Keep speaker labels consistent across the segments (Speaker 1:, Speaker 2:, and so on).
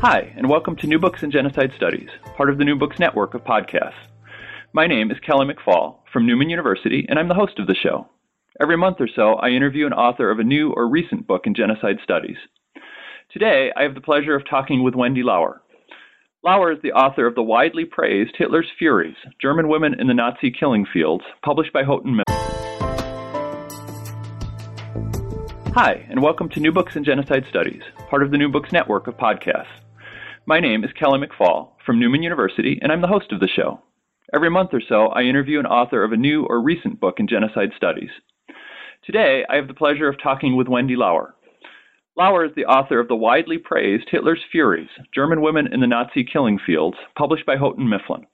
Speaker 1: Hi, and welcome to New Books in Genocide Studies, part of the New Books Network of podcasts. My name is Kelly McFall from Newman University, and I'm the host of the show. Every month or so, I interview an author of a new or recent book in genocide studies. Today, I have the pleasure of talking with Wendy Lower. Lower is the author of the widely praised Hitler's Furies German Women in the Nazi Killing Fields, published by Houghton Mifflin. Hi, and welcome to New Books in Genocide Studies, part of the New Books Network of podcasts. My name is Kelly McFall from Newman University, and I'm the host of the show. Every month or so, I interview an author of a new or recent book in genocide studies. Today, I have the pleasure of talking with Wendy Lower. Lower is the author of the widely praised Hitler's Furies German Women in the Nazi Killing Fields, published by Houghton Mifflin.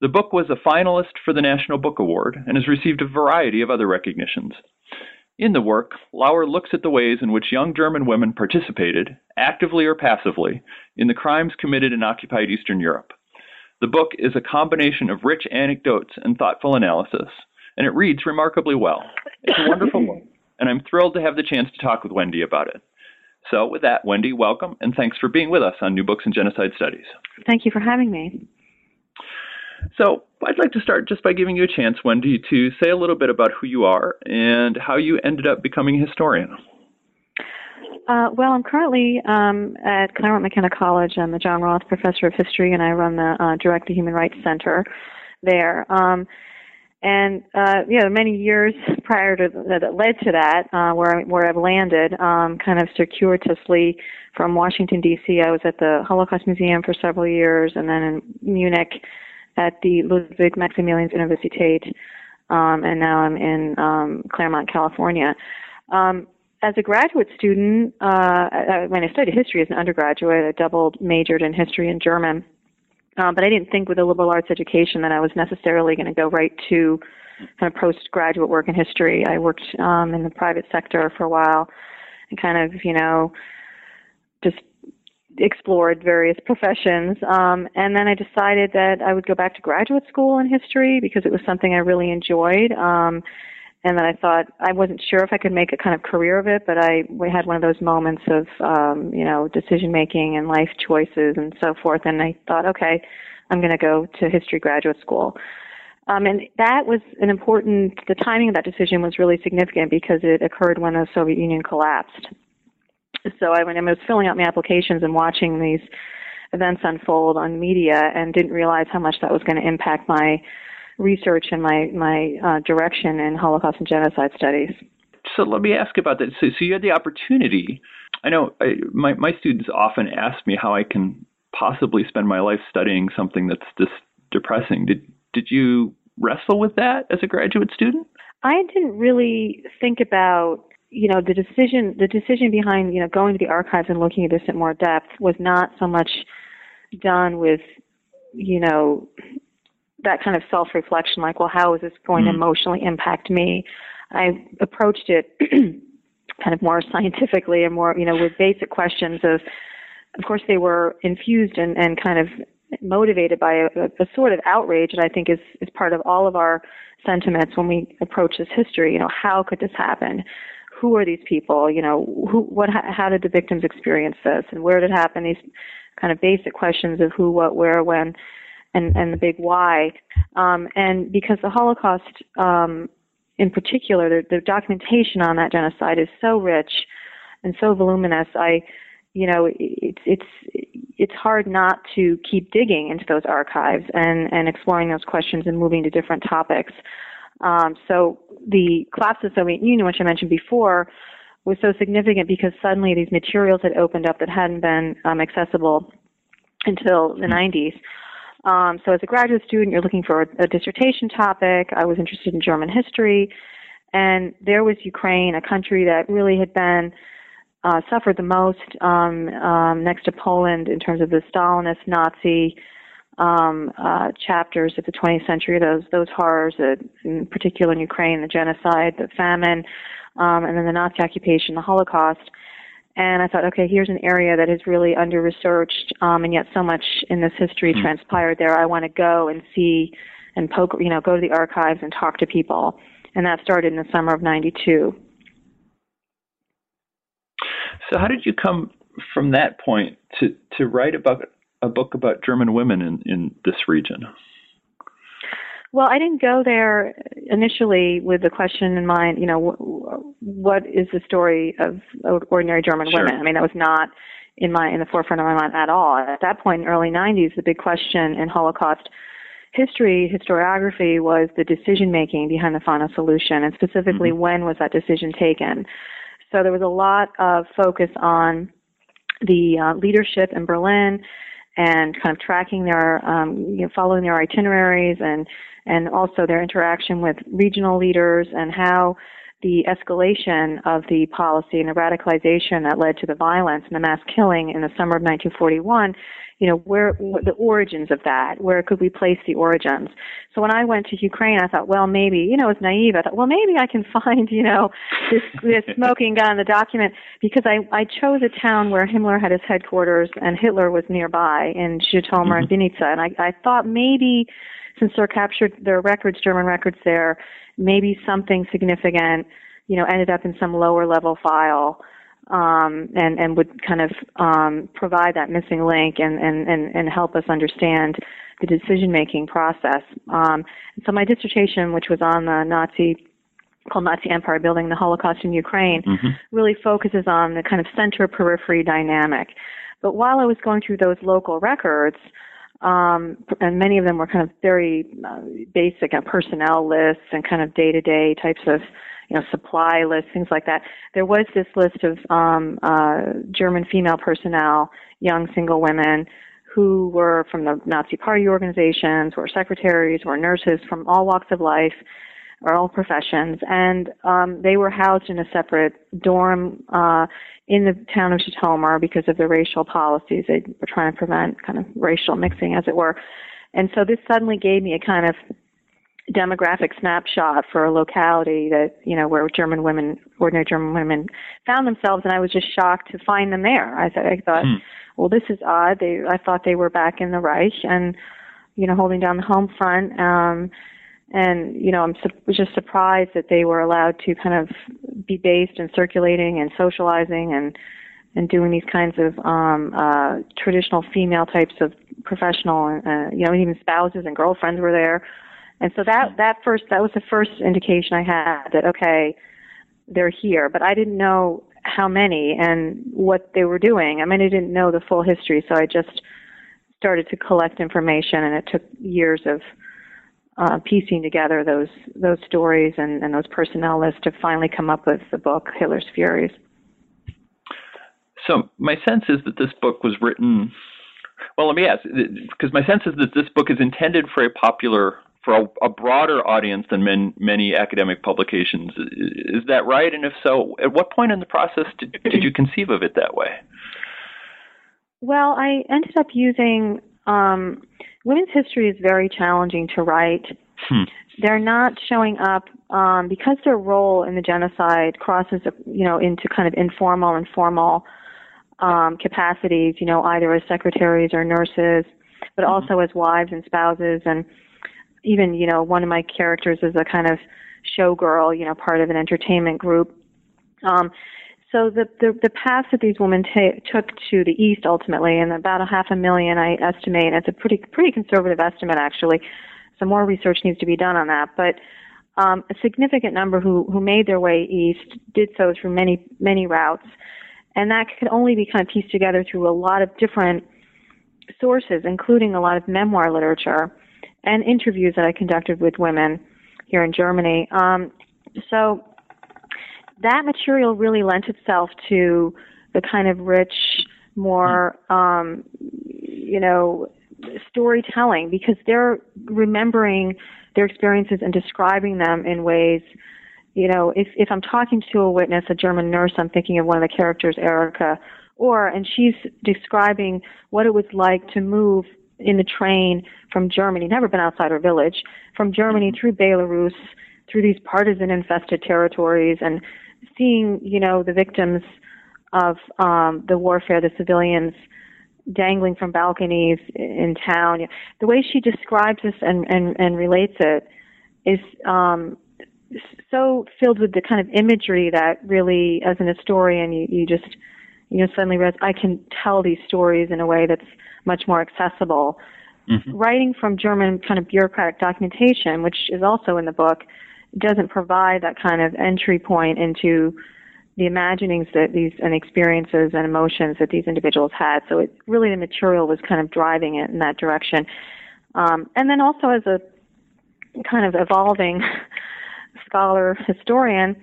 Speaker 1: The book was a finalist for the National Book Award and has received a variety of other recognitions. In the work, Lower looks at the ways in which young German women participated, actively or passively, in the crimes committed in occupied Eastern Europe. The book is a combination of rich anecdotes and thoughtful analysis, and it reads remarkably well. It's a wonderful book, and I'm thrilled to have the chance to talk with Wendy about it. So, with that, Wendy, welcome, and thanks for being with us on New Books in Genocide Studies.
Speaker 2: Thank you for having me.
Speaker 1: So, I'd like to start just by giving you a chance, Wendy, to say a little bit about who you are and how you ended up becoming a historian.
Speaker 2: Uh, well, I'm currently um, at Claremont McKenna College. I'm the John Roth Professor of History, and I run the uh, Direct to Human Rights Center there. Um, and uh, you know, many years prior to that led to that, uh, where where I've landed, um, kind of circuitously from Washington D.C. I was at the Holocaust Museum for several years, and then in Munich at the Ludwig Maximilians Universität, um, and now I'm in um, Claremont, California. Um, as a graduate student, uh, when I studied history as an undergraduate, I doubled majored in history and German. Um, but I didn't think with a liberal arts education that I was necessarily going to go right to kind of postgraduate work in history. I worked um, in the private sector for a while and kind of, you know, just explored various professions. Um, and then I decided that I would go back to graduate school in history because it was something I really enjoyed. Um, and then I thought I wasn't sure if I could make a kind of career of it, but I we had one of those moments of um, you know decision making and life choices and so forth. And I thought, okay, I'm going to go to history graduate school. Um, and that was an important. The timing of that decision was really significant because it occurred when the Soviet Union collapsed. So I, when I was filling out my applications and watching these events unfold on media, and didn't realize how much that was going to impact my research and my my uh, direction in Holocaust and genocide studies.
Speaker 1: So let me ask about that. So, so you had the opportunity. I know I, my my students often ask me how I can possibly spend my life studying something that's this depressing. Did did you wrestle with that as a graduate student?
Speaker 2: I didn't really think about you know the decision the decision behind you know going to the archives and looking at this in more depth was not so much done with you know that kind of self reflection, like, well, how is this going mm. to emotionally impact me? I approached it kind of more scientifically and more, you know, with basic questions of, of course, they were infused and, and kind of motivated by a, a sort of outrage that I think is, is part of all of our sentiments when we approach this history. You know, how could this happen? Who are these people? You know, who, what, how did the victims experience this, and where did it happen? These kind of basic questions of who, what, where, when and, and the big why. Um, and because the Holocaust, um, in particular, the, the documentation on that genocide is so rich and so voluminous, I, you know, it's it's it's hard not to keep digging into those archives and and exploring those questions and moving to different topics. Um, so the collapse of the Soviet Union, which I mentioned before, was so significant because suddenly these materials had opened up that hadn't been um, accessible until the 90s. Um, so as a graduate student, you're looking for a, a dissertation topic. I was interested in German history, and there was Ukraine, a country that really had been uh, suffered the most um, um, next to Poland in terms of the Stalinist Nazi um, uh, chapters of the 20th century, those those horrors, uh, in particular in Ukraine, the genocide, the famine, um, and then the Nazi occupation, the Holocaust. And I thought, okay, here's an area that is really under researched, um, and yet so much in this history mm-hmm. transpired there. I want to go and see and poke, you know, go to the archives and talk to people. And that started in the summer of '92.
Speaker 1: So, how did you come from that point to to write about a book about German women in in this region?
Speaker 2: Well, I didn't go there initially with the question in mind. You know, what is the story of ordinary German
Speaker 1: sure.
Speaker 2: women? I mean, that was not in my in the forefront of my mind at all. At that point, in early '90s, the big question in Holocaust history, historiography, was the decision making behind the final solution, and specifically mm-hmm. when was that decision taken. So there was a lot of focus on the uh, leadership in Berlin and kind of tracking their, um, you know, following their itineraries and and also their interaction with regional leaders and how the escalation of the policy and the radicalization that led to the violence and the mass killing in the summer of 1941 you know, where, the origins of that, where could we place the origins? So when I went to Ukraine, I thought, well, maybe, you know, it's naive. I thought, well, maybe I can find, you know, this, this smoking gun in the document because I, I chose a town where Himmler had his headquarters and Hitler was nearby in Zhytomyr mm-hmm. and Vinnitsa. And I, I thought maybe since they're captured, their records, German records there, maybe something significant, you know, ended up in some lower level file um, and and would kind of um, provide that missing link and, and, and, and help us understand the decision making process. Um, so my dissertation, which was on the Nazi called Nazi Empire Building the Holocaust in Ukraine,
Speaker 1: mm-hmm.
Speaker 2: really focuses on the kind of center periphery dynamic. But while I was going through those local records, um, and many of them were kind of very uh, basic uh, personnel lists and kind of day to day types of you know, supply lists, things like that. There was this list of um, uh, German female personnel, young single women, who were from the Nazi Party organizations, were secretaries, were nurses from all walks of life, or all professions, and um, they were housed in a separate dorm uh, in the town of Zhytomyr because of the racial policies. They were trying to prevent kind of racial mixing, as it were. And so this suddenly gave me a kind of demographic snapshot for a locality that you know where German women, ordinary German women, found themselves, and I was just shocked to find them there. I, th- I thought,
Speaker 1: hmm.
Speaker 2: well, this is odd. They, I thought they were back in the Reich and you know holding down the home front. Um, and you know, I'm su- just surprised that they were allowed to kind of be based and circulating and socializing and and doing these kinds of um, uh, traditional female types of professional, uh, you know, even spouses and girlfriends were there and so that that first that was the first indication I had that okay, they're here, but I didn't know how many and what they were doing. I mean, I didn't know the full history, so I just started to collect information, and it took years of uh, piecing together those those stories and, and those personnel lists to finally come up with the book Hitler's Furies.
Speaker 1: So my sense is that this book was written. Well, let me ask, because my sense is that this book is intended for a popular for a, a broader audience than men, many academic publications. Is that right? And if so, at what point in the process did, did you conceive of it that way?
Speaker 2: Well, I ended up using um, women's history is very challenging to write.
Speaker 1: Hmm.
Speaker 2: They're not showing up um, because their role in the genocide crosses, you know, into kind of informal and formal um, capacities. You know, either as secretaries or nurses, but mm-hmm. also as wives and spouses and even you know one of my characters is a kind of showgirl, you know, part of an entertainment group. Um, so the, the the path that these women ta- took to the east ultimately, and about a half a million, I estimate. It's a pretty pretty conservative estimate actually. Some more research needs to be done on that, but um, a significant number who who made their way east did so through many many routes, and that could only be kind of pieced together through a lot of different sources, including a lot of memoir literature and interviews that I conducted with women here in Germany. Um, so that material really lent itself to the kind of rich, more, um, you know, storytelling because they're remembering their experiences and describing them in ways, you know, if if I'm talking to a witness, a German nurse, I'm thinking of one of the characters, Erica, or and she's describing what it was like to move in the train from Germany, never been outside her village, from Germany through Belarus, through these partisan infested territories, and seeing, you know, the victims of um, the warfare, the civilians dangling from balconies in town. The way she describes this and, and, and relates it is um, so filled with the kind of imagery that really, as an historian, you, you just you know suddenly realize I can tell these stories in a way that's much more accessible. Mm-hmm. Writing from German kind of bureaucratic documentation, which is also in the book, doesn't provide that kind of entry point into the imaginings that these and experiences and emotions that these individuals had. So it really the material was kind of driving it in that direction. Um, and then also as a kind of evolving scholar historian,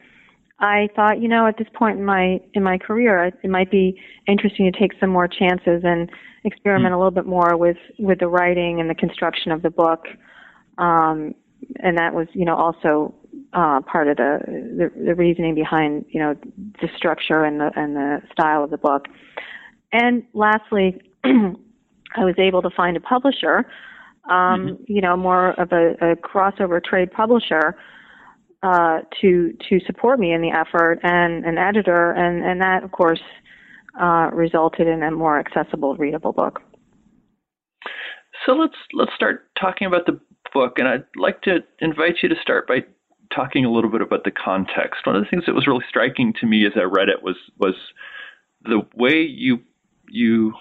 Speaker 2: I thought, you know, at this point in my in my career, it might be interesting to take some more chances and experiment mm-hmm. a little bit more with with the writing and the construction of the book. Um, and that was, you know, also uh, part of the, the, the reasoning behind you know the structure and the and the style of the book. And lastly, I was able to find a publisher, um, mm-hmm. you know, more of a, a crossover trade publisher uh, to to support me in the effort, and an editor, and and that of course uh, resulted in a more accessible, readable book.
Speaker 1: So let's let's start talking about the book, and I'd like to invite you to start by talking a little bit about the context. One of the things that was really striking to me as I read it was was the way you you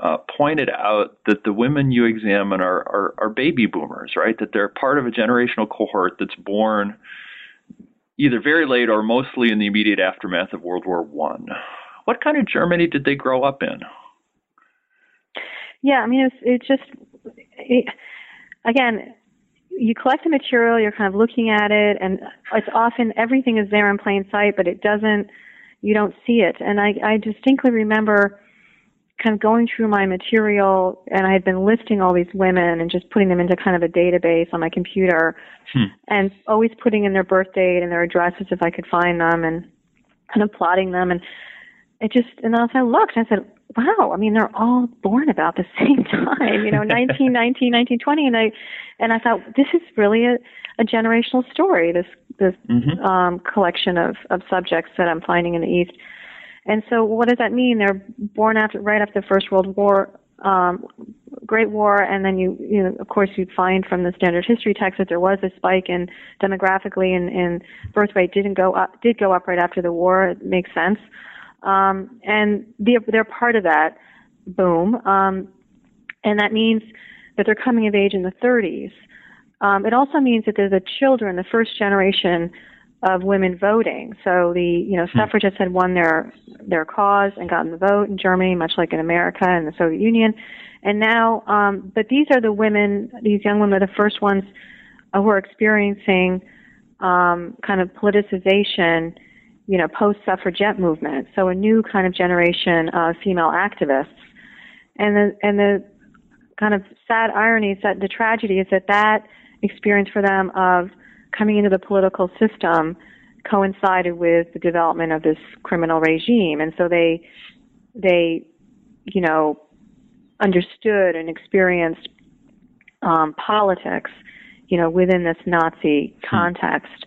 Speaker 1: uh, pointed out that the women you examine are, are, are baby boomers, right? That they're part of a generational cohort that's born either very late or mostly in the immediate aftermath of World War One. What kind of Germany did they grow up in?
Speaker 2: Yeah, I mean, it's it's just it, again you collect the material, you're kind of looking at it, and it's often everything is there in plain sight, but it doesn't, you don't see it. And I, I distinctly remember kind of going through my material, and I had been listing all these women and just putting them into kind of a database on my computer, hmm. and always putting in their birth date and their addresses if I could find them, and kind of plotting them. And it just, and then I looked, and I said, wow, I mean, they're all born about the same time, you know, 1919, 1920. And I, and I thought, this is really a, a generational story, this, this, mm-hmm. um, collection of, of subjects that I'm finding in the East. And so what does that mean? They're born after, right after the First World War, um, Great War, and then you, you know, of course, you'd find from the standard history text that there was a spike in demographically, and, and birth rate didn't go up, did go up right after the war. It makes sense. Um, and they're, they're part of that boom. Um, and that means that they're coming of age in the 30s. Um, it also means that they're the children, the first generation of women voting. So the you know hmm. suffragists had won their their cause and gotten the vote in Germany, much like in America and the Soviet Union. And now, um, but these are the women, these young women are the first ones who are experiencing um, kind of politicization you know, post-suffragette movement. So a new kind of generation of female activists. And the, and the kind of sad irony is that the tragedy is that that experience for them of coming into the political system coincided with the development of this criminal regime. And so they, they, you know, understood and experienced um, politics, you know, within this Nazi hmm. context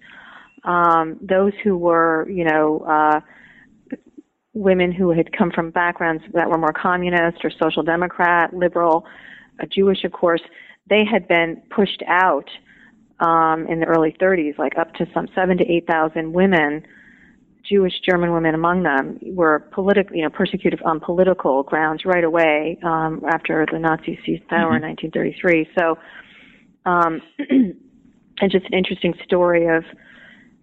Speaker 2: um, those who were, you know, uh, women who had come from backgrounds that were more communist or social democrat, liberal, uh, Jewish, of course, they had been pushed out um, in the early 30s, like up to some seven to eight thousand women, Jewish German women among them, were politically, you know, persecuted on political grounds right away um, after the Nazis seized power mm-hmm. in 1933. So, um, and just an interesting story of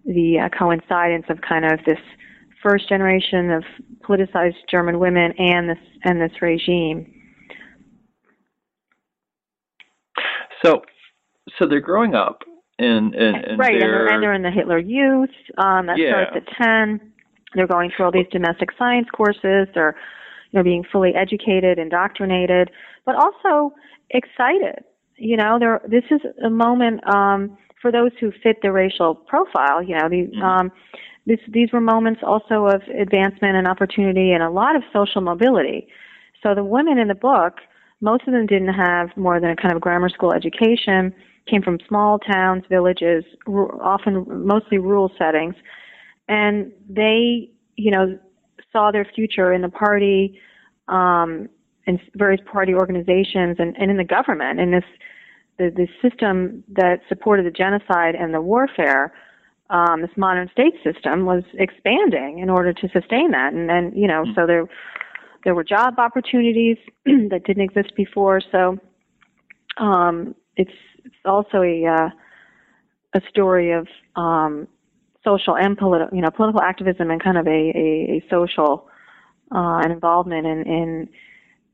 Speaker 2: the uh, coincidence of kind of this first generation of politicized German women and this and this regime.
Speaker 1: So, so they're growing up, and and, and
Speaker 2: right,
Speaker 1: they're,
Speaker 2: and, they're, in the Hitler Youth. Um, that
Speaker 1: yeah.
Speaker 2: starts at ten. They're going through all these domestic science courses. They're, you know, being fully educated, indoctrinated, but also excited. You know, there. This is a moment. Um, for those who fit the racial profile, you know, the,
Speaker 1: Mhm.
Speaker 2: um, this, these were moments also of advancement and opportunity and a lot of social mobility. So the women in the book, most of them didn't have more than a kind of grammar school education, came from small towns, villages, often mostly rural settings, and they, you know, saw their future in the party, um, in various party organizations, and, and in the government, in this the, the system that supported the genocide and the warfare. Um, this modern state system was expanding in order to sustain that, and then you know, so there there were job opportunities that didn't exist before. So um, it's it's also a uh, a story of um, social and political, you know, political activism and kind of a, a, a social uh, and involvement in, in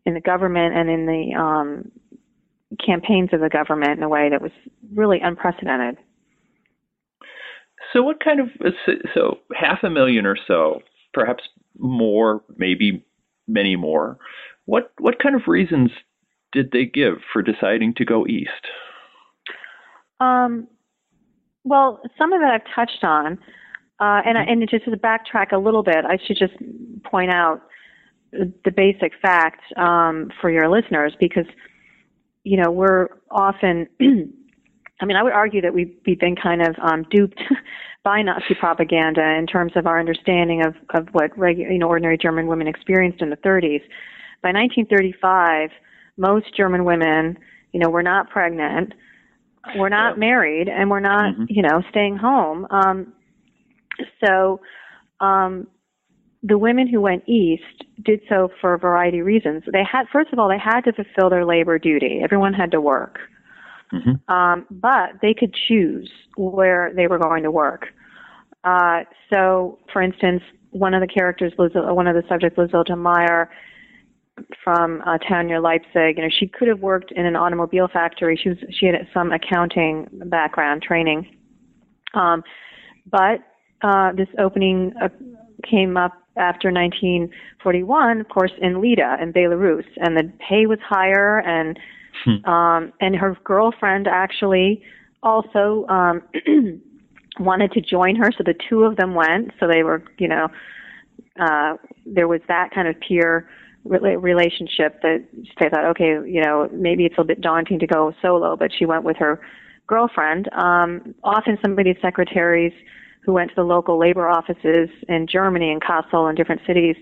Speaker 2: in the government and in the um, campaigns of the government in a way that was really unprecedented.
Speaker 1: So, what kind of so half a million or so, perhaps more, maybe many more. What what kind of reasons did they give for deciding to go east?
Speaker 2: Um, well, some of it I've touched on, uh, and and just to backtrack a little bit, I should just point out the basic fact um, for your listeners because you know we're often. I mean, I would argue that we've, we've been kind of um, duped by Nazi propaganda in terms of our understanding of, of what regu- you know, ordinary German women experienced in the 30s. By 1935, most German women, you know, were not pregnant, were not married, and were not,
Speaker 1: Mhm.
Speaker 2: you know, staying home. Um, so, um, the women who went east did so for a variety of reasons. They had, first of all, they had to fulfill their labor duty. Everyone had to work.
Speaker 1: Mhm.
Speaker 2: Um, but they could choose where they were going to work. Uh, so, for instance, one of the characters, Liz, one of the subjects, Liselotte Meier, from a town near Leipzig, you know, she could have worked in an automobile factory. She was, she had some accounting background training, um, but uh, this opening uh, came up after 1941, of course, in Lida in Belarus, and the pay was higher and
Speaker 1: Hmm.
Speaker 2: um, and her girlfriend actually also um, wanted to join her, so the two of them went. So they were, you know, uh, there was that kind of peer rela- relationship that they thought, okay, you know, maybe it's a bit daunting to go solo, but she went with her girlfriend. Um, often somebody's secretaries who went to the local labor offices in Germany and Kassel and different cities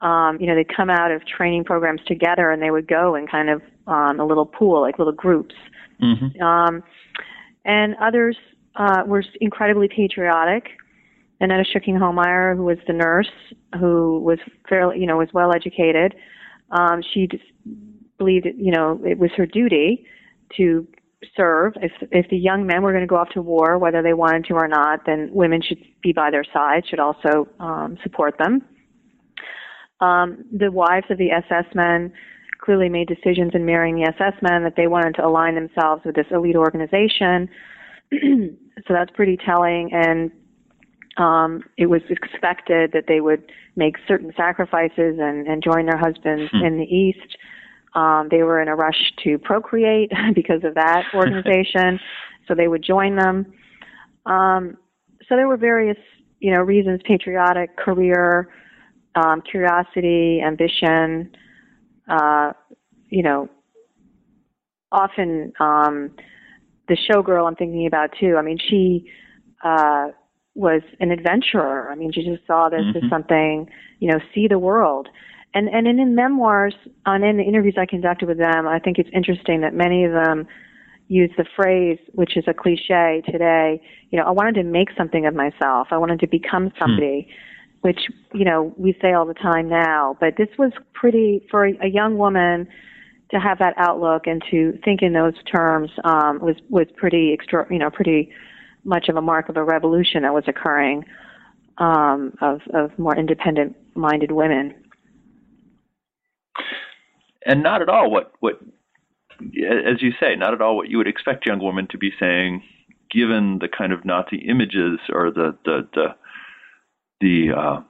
Speaker 2: um, you know, they'd come out of training programs together and they would go in kind of um, a little pool, like little groups.
Speaker 1: Mhm.
Speaker 2: Um, and others uh, were incredibly patriotic. Annette Schücking Homeyer, who was the nurse, who was fairly, you know, was well educated, um, she just believed, you know, it was her duty to serve. If if the young men were going to go off to war, whether they wanted to or not, then women should be by their side, should also um, support them. Um, the wives of the SS men clearly made decisions in marrying the SS men that they wanted to align themselves with this elite organization. so that's pretty telling, and um, it was expected that they would make certain sacrifices and, and join their husbands
Speaker 1: Hmm.
Speaker 2: in the East. Um, they were in a rush to procreate because of that organization, so they would join them. Um, so there were various, you know, reasons: patriotic, career, um, curiosity, ambition. Uh, you know, often um, the showgirl I'm thinking about too. I mean, she uh, was an adventurer. I mean, she just saw this
Speaker 1: Mhm.
Speaker 2: as something, you know, see the world. And and in, in memoirs, and in the interviews I conducted with them, I think it's interesting that many of them use the phrase, which is a cliche today. You know, I wanted to make something of myself. I wanted to become somebody, which you know we say all the time now. But this was pretty for a, a young woman to have that outlook and to think in those terms um, was was pretty extra, you know, pretty much of a mark of a revolution that was occurring um, of of more independent minded women.
Speaker 1: And not at all what what as you say not at all what you would expect young women to be saying given the kind of nazi images or the the the, the uh,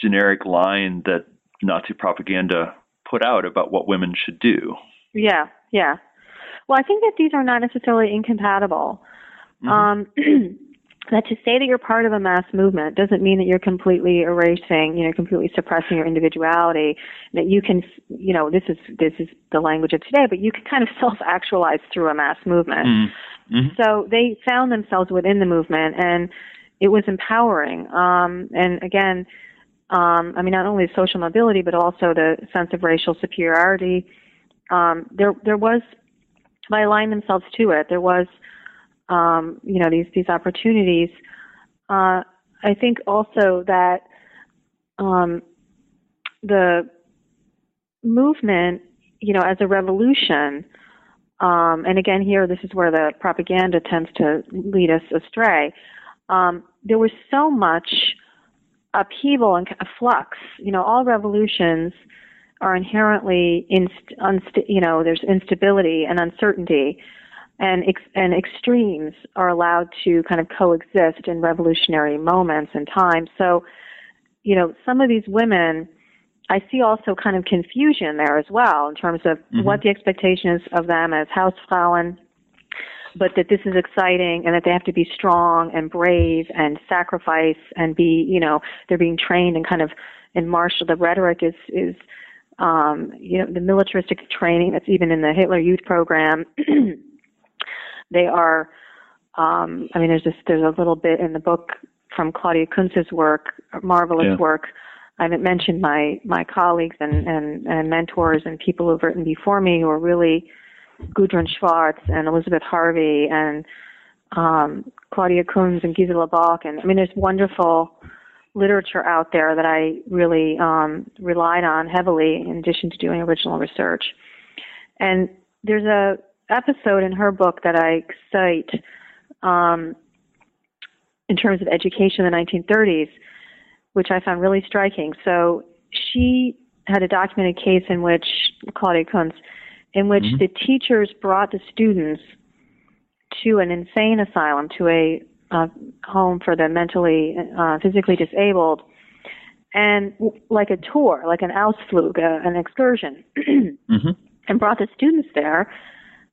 Speaker 1: generic line that nazi propaganda put out about what women should do
Speaker 2: Yeah, yeah. Well, I think that these are not necessarily incompatible. Mm-hmm. Um, that to say that you're part of a mass movement doesn't mean that you're completely erasing, you know, completely suppressing your individuality. That you can, you know, this is this is the language of today, but you can kind of self-actualize through a mass movement. Mm-hmm. mm-hmm. So they found themselves within the movement, and it was empowering. Um, and again, um, I mean, not only social mobility, but also the sense of racial superiority. Um, there, there was by aligning themselves to it, there was um, you know these these opportunities. Uh, I think also that um, the movement, you know, as a revolution, um, and again here this is where the propaganda tends to lead us astray. Um, there was so much upheaval and flux. You know, all revolutions are inherently inst, unst- you know there's instability and uncertainty and ex- and extremes are allowed to kind of coexist in revolutionary moments and times. So, you know, some of these women, I see also kind of confusion there as well in terms of mm-hmm. what the expectation is of them as Hausfrauen, but that this is exciting and that they have to be strong and brave and sacrifice and be, you know, they're being trained and kind of in martial. The rhetoric is is um, you know the militaristic training that's even in the Hitler Youth program. They are, um, I mean, there's just there's a little bit in the book from Claudia Koonz's work, marvelous yeah. work. I haven't mentioned my my colleagues and, and and mentors and people who've written before me who are really Gudrun Schwarz and Elizabeth Harvey and um, Claudia Koonz and Gisela Bock and I mean there's wonderful literature out there that I really um, relied on heavily in addition to doing original research. And there's a episode in her book that I cite um, in terms of education in the 1930s, which I found really striking. So she had a documented case in which Claudia Koonz, in which mm-hmm. the teachers brought the students to an insane asylum, to a uh, home for the mentally, uh, physically disabled, and like a tour, like an Ausflug, uh, an excursion, mm-hmm. and brought the students there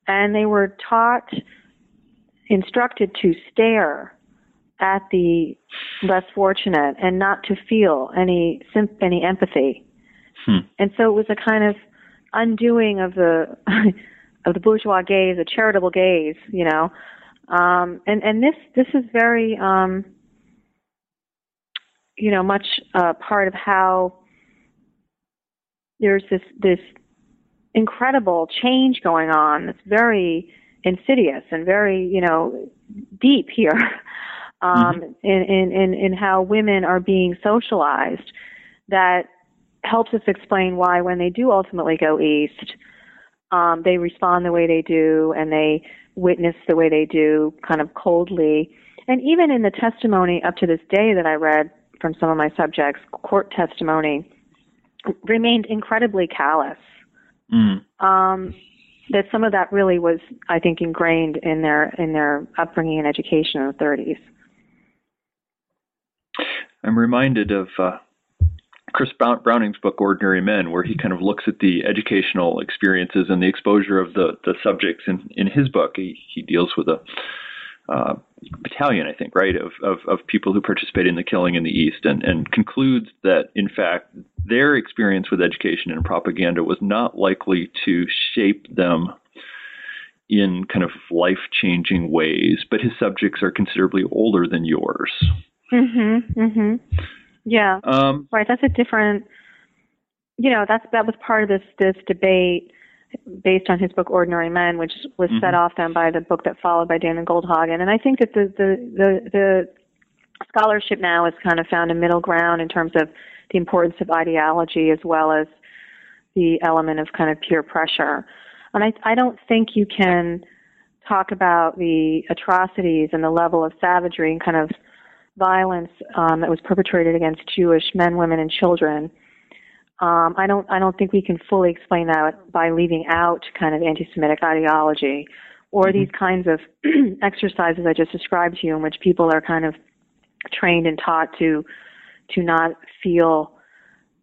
Speaker 2: and they were taught, instructed to stare at the less fortunate and not to feel any any empathy. Hmm. And so it was a kind of undoing of the of the bourgeois gaze, a charitable gaze, you know. Um, and and this this is very um, you know much uh, part of how there's this this incredible change going on that's very insidious and very, you know, deep here. Um, mm-hmm. in, in, in, in how women are being socialized that helps us explain why when they do ultimately go east, um, they respond the way they do and they witness the way they do kind of coldly. And even in the testimony up to this day that I read from some of my subjects, court testimony remained incredibly callous Mm. Um, that some of that really was, I think, ingrained in their in their upbringing and education in the 30s.
Speaker 1: I'm reminded of uh, Chris Browning's book Ordinary Men, where he kind of looks at the educational experiences and the exposure of the the subjects. In in his book, he he deals with a uh, battalion, I think, right, of, of, of people who participated in the killing in the East, and, and concludes that, in fact, their experience with education and propaganda was not likely to shape them in kind of life changing ways, but his subjects are considerably older than yours.
Speaker 2: Mm-hmm. Mm-hmm. Yeah. Um, right. That's a different. You know, that's that was part of this this debate based on his book Ordinary Men, which was mm-hmm. set off then by the book that followed by Daniel Goldhagen. And I think that the, the, the, the scholarship now has kind of found a middle ground in terms of the importance of ideology as well as the element of kind of peer pressure. And I, I don't think you can talk about the atrocities and the level of savagery and kind of violence um, that was perpetrated against Jewish men, women, and children um, I don't I don't think we can fully explain that by leaving out kind of anti-Semitic ideology or mm-hmm. these kinds of exercises I just described to you in which people are kind of trained and taught to to not feel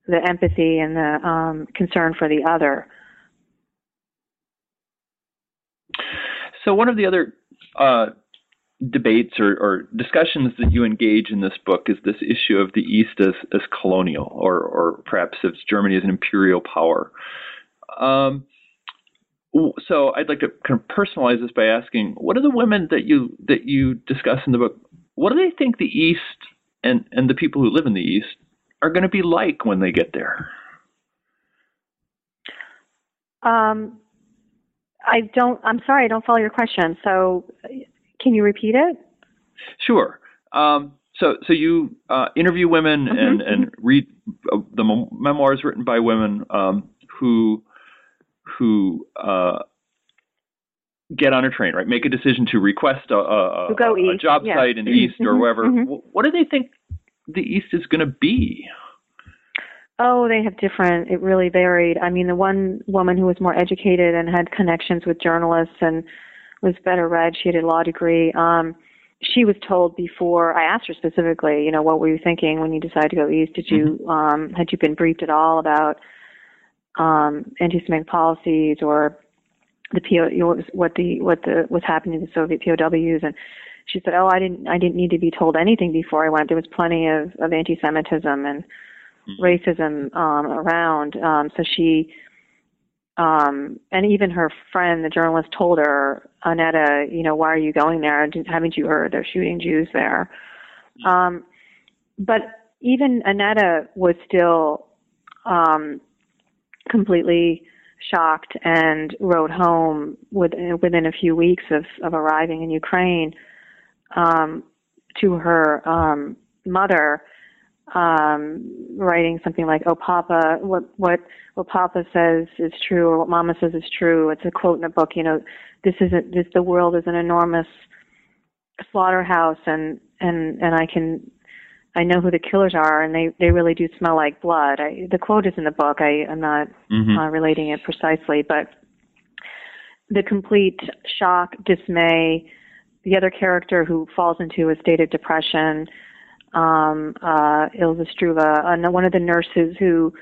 Speaker 2: the empathy and the um, concern for the other.
Speaker 1: so one of the other uh, debates or, or, discussions that you engage in this book is this issue of the East as, as colonial, or, or perhaps as Germany as an imperial power. Um, so I'd like to kind of personalize this by asking, what are the women that you that you discuss in the book? What do they think the East and and the people who live in the East are going to be like when they get there?
Speaker 2: Um, I don't. I'm sorry, I don't follow your question. So, can you repeat it?
Speaker 1: Sure. Um, so, so you uh, interview women mm-hmm. and and read uh, the memoirs written by women um, who who uh, get on a train, right? Make a decision to request a, a, a, a job
Speaker 2: yeah.
Speaker 1: site in the East or mm-hmm. wherever. Mm-hmm. What do they think the East is going to be?
Speaker 2: Oh, they have different. It really varied. I mean, the one woman who was more educated and had connections with journalists and was better read, she had a law degree. Um, she was told before I asked her specifically, you know, what were you thinking when you decided to go east? Did you mm-hmm. um, had you been briefed at all about um, anti-Semitic policies or the PO, what the what the what's happening to the Soviet POWs? And she said, "Oh, I didn't I didn't need to be told anything before I went. There was plenty of of anti-Semitism and." mm-hmm. racism um, around. Um, so she, um, and even her friend, the journalist, told her, Annette, you know, why are you going there? Haven't you heard they're shooting Jews there? Mm-hmm. Um, but even Annette was still um, completely shocked and wrote home with, within a few weeks of, of arriving in Ukraine um, to her um, mother um, writing something like, "Oh, Papa, what what what Papa says is true, or what Mama says is true." It's a quote in a book. You know, this isn't this. The world is an enormous slaughterhouse, and and and I can. I know who the killers are, and they they really do smell like blood. I, the quote is in the book. I I'm not mm-hmm. uh, relating it precisely, but the complete shock, dismay. The other character who falls into a state of depression, um, uh, Ilse Struwe, and one of the nurses who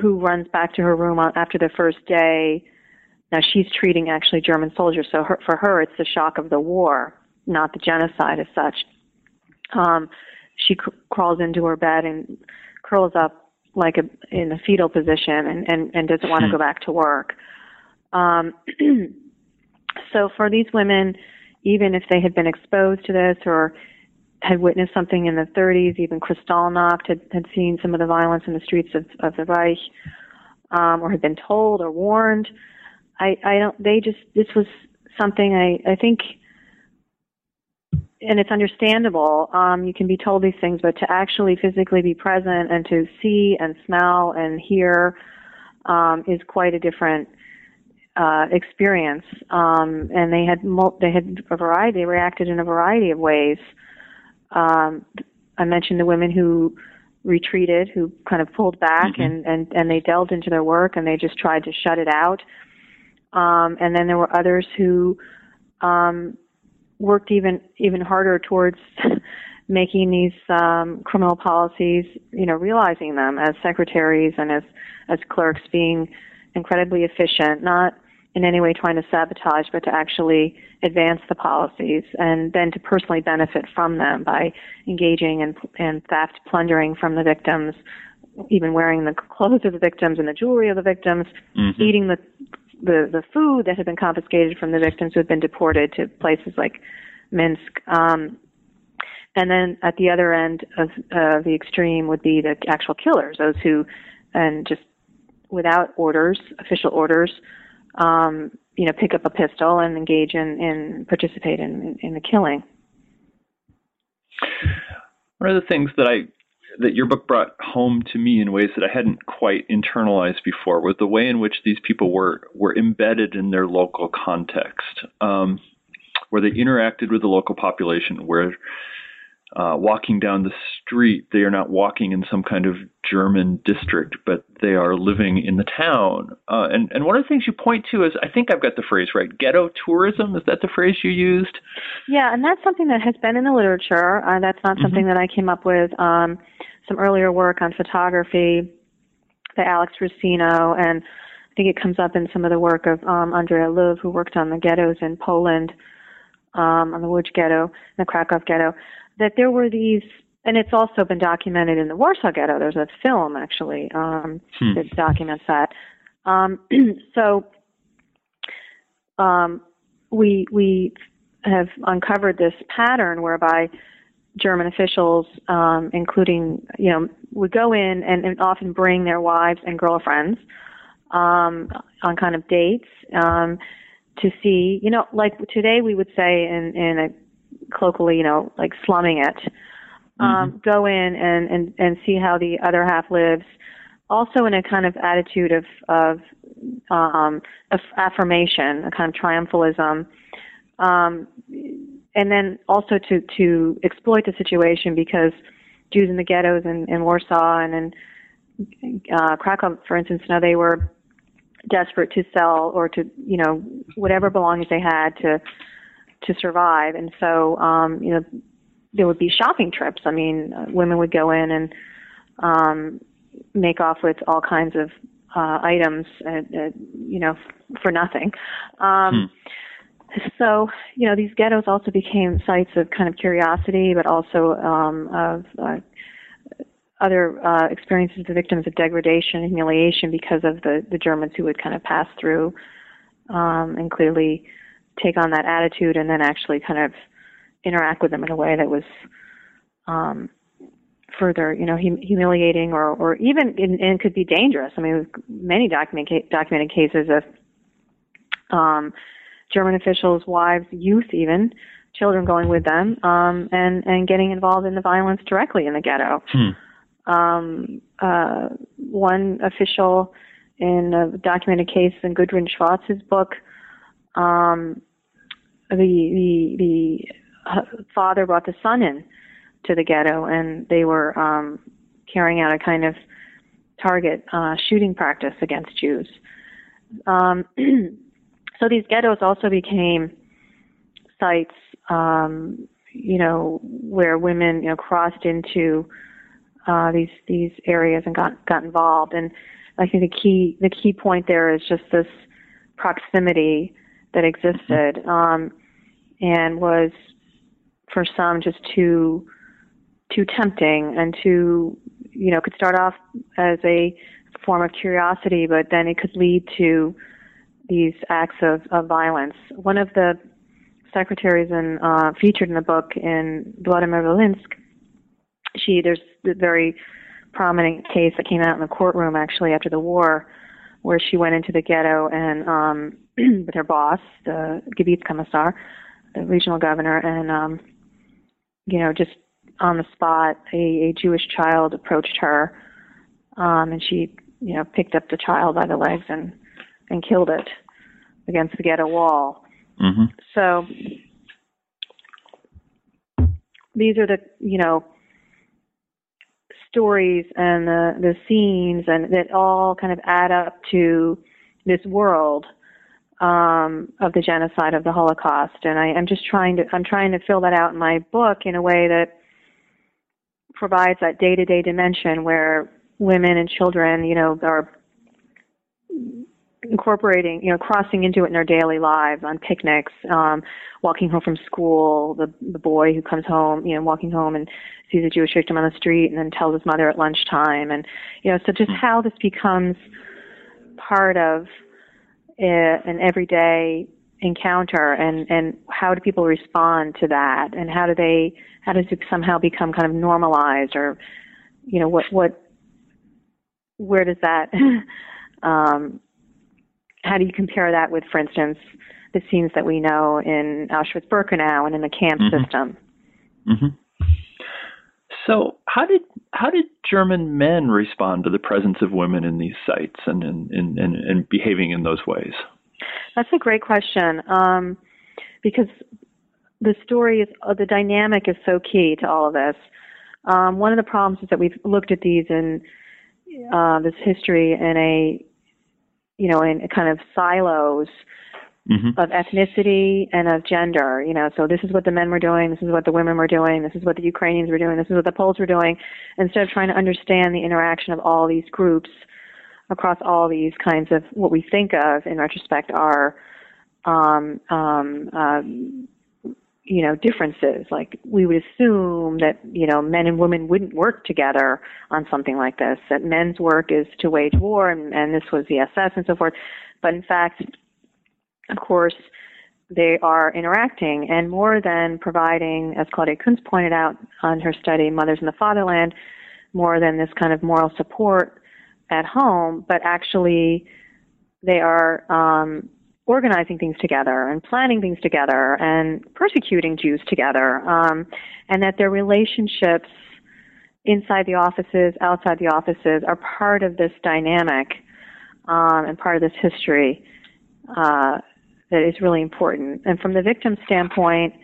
Speaker 2: who runs back to her room after the first day. Now she's treating actually German soldiers, so her, for her it's the shock of the war, not the genocide as such. Um, she cr- crawls into her bed and curls up like a in a fetal position and and, and doesn't want to hmm. go back to work. Um, so for these women, even if they had been exposed to this or had witnessed something in the 30s. Even Kristallnacht had, had seen some of the violence in the streets of, of the Reich, um, or had been told or warned. I, I don't. They just. This was something I, I think, and it's understandable. Um, you can be told these things, but to actually physically be present and to see and smell and hear um, is quite a different uh, experience. Um, and they had they had a variety. They reacted in a variety of ways. Um, I mentioned the women who retreated, who kind of pulled back mm-hmm. and, and, and they delved into their work and they just tried to shut it out. Um, and then there were others who um, worked even even harder towards making these um, criminal policies, you know, realizing them as secretaries and as as clerks, being incredibly efficient, not in any way trying to sabotage, but to actually advance the policies and then to personally benefit from them by engaging in, in theft, plundering from the victims, even wearing the clothes of the victims and the jewelry of the victims, mm-hmm. eating the, the the food that had been confiscated from the victims who had been deported to places like Minsk. Um, and then at the other end of uh, the extreme would be the actual killers, those who, and just without orders, official orders, um, you know, pick up a pistol and engage in, in participate in, in the killing.
Speaker 1: One of the things that I that your book brought home to me in ways that I hadn't quite internalized before was the way in which these people were were embedded in their local context, um, where they interacted with the local population, where uh, walking down the street, they are not walking in some kind of German district, but they are living in the town. Uh, and, and one of the things you point to is, I think I've got the phrase right, ghetto tourism. Is that the phrase you used?
Speaker 2: Yeah, and that's something that has been in the literature. Uh, that's not something mm-hmm. that I came up with. Um, some earlier work on photography by Alex Rossino and I think it comes up in some of the work of um, Andrea Löw, who worked on the ghettos in Poland, um, on the Łódź ghetto, the Krakow ghetto, that there were these, and it's also been documented in the Warsaw ghetto. There's a film actually um, hmm. that documents that. Um, so um, we we have uncovered this pattern whereby German officials, um, including you know, would go in and, and often bring their wives and girlfriends um, on kind of dates um, to see, you know, like today we would say in in a colloquially, you know, like slumming it. Um, mm-hmm. Go in and, and and see how the other half lives. Also, in a kind of attitude of of, um, of affirmation, a kind of triumphalism, um, and then also to to exploit the situation because Jews in the ghettos in, in Warsaw and in uh, Krakow, for instance, now they were desperate to sell or to you know whatever belongings they had to to survive. And so um you know there would be shopping trips. I mean uh, women would go in and um make off with all kinds of uh items uh, uh, you know for nothing. Um hmm. so you know these ghettos also became sites of kind of curiosity but also um of uh, other uh, experiences of the victims of degradation and humiliation because of the, the Germans who would kind of pass through um, and clearly take on that attitude and then actually kind of interact with them in a way that was um, further, you know, hum- humiliating or, or even and, and could be dangerous. I mean, many document, documented cases of um, German officials' wives, youth, even children going with them, um, and and getting involved in the violence directly in the ghetto. Hmm um, uh, one official in a documented case in Gudrun Schwarz's book, um, the the the uh, father brought the son in to the ghetto, and they were um, carrying out a kind of target uh, shooting practice against Jews. Um, so these ghettos also became sites, um, you know, where women, you know, crossed into uh, these these areas and got got involved. And I think the key the key point there is just this proximity that existed um, and was for some just too too tempting and too you know could start off as a form of curiosity, but then it could lead to these acts of, of violence. One of the secretaries in, uh, featured in the book in Vladimir Volynsk she there's a very prominent case that came out in the courtroom actually after the war where she went into the ghetto and um with her boss the Gebietskommissar the regional governor and um you know just on the spot a, a Jewish child approached her um and she you know picked up the child by the legs and and killed it against the ghetto wall mm-hmm. so these are the you know stories and the, the scenes and that all kind of add up to this world um, of the genocide of the Holocaust. And I, I'm just trying to I'm trying to fill that out in my book in a way that provides that day to day dimension where women and children, you know, are incorporating, you know, crossing into it in their daily lives on picnics, um, walking home from school, the the boy who comes home, you know, walking home and sees a Jewish victim on the street and then tells his mother at lunchtime and you know, so just how this becomes part of an everyday encounter and and how do people respond to that and how do they how does it somehow become kind of normalized or you know what what where does that um how do you compare that with, for instance, the scenes that we know in Auschwitz-Birkenau and in the camp mm-hmm. system?
Speaker 1: Mm-hmm. So, how did how did German men respond to the presence of women in these sites and and and, and behaving in those ways?
Speaker 2: That's a great question, um, because the story is uh, the dynamic is so key to all of this. Um, one of the problems is that we've looked at these in uh, this history in a you know, in kind of silos mm-hmm. of ethnicity and of gender. You know, so this is what the men were doing, this is what the women were doing, this is what the Ukrainians were doing, this is what the Poles were doing. Instead of trying to understand the interaction of all these groups, across all these kinds of what we think of in retrospect are um, um, um, you know differences. Like we would assume that you know men and women wouldn't work together on something like this. That men's work is to wage war, and, and this was the SS and so forth. But in fact, of course, they are interacting, and more than providing, as Claudia Koonz pointed out on her study, Mothers in the Fatherland, more than this kind of moral support at home, but actually they are um, organizing things together and planning things together and persecuting Jews together, um, and that their relationships inside the offices, outside the offices, are part of this dynamic um, and part of this history uh, that is really important. And from the victim standpoint,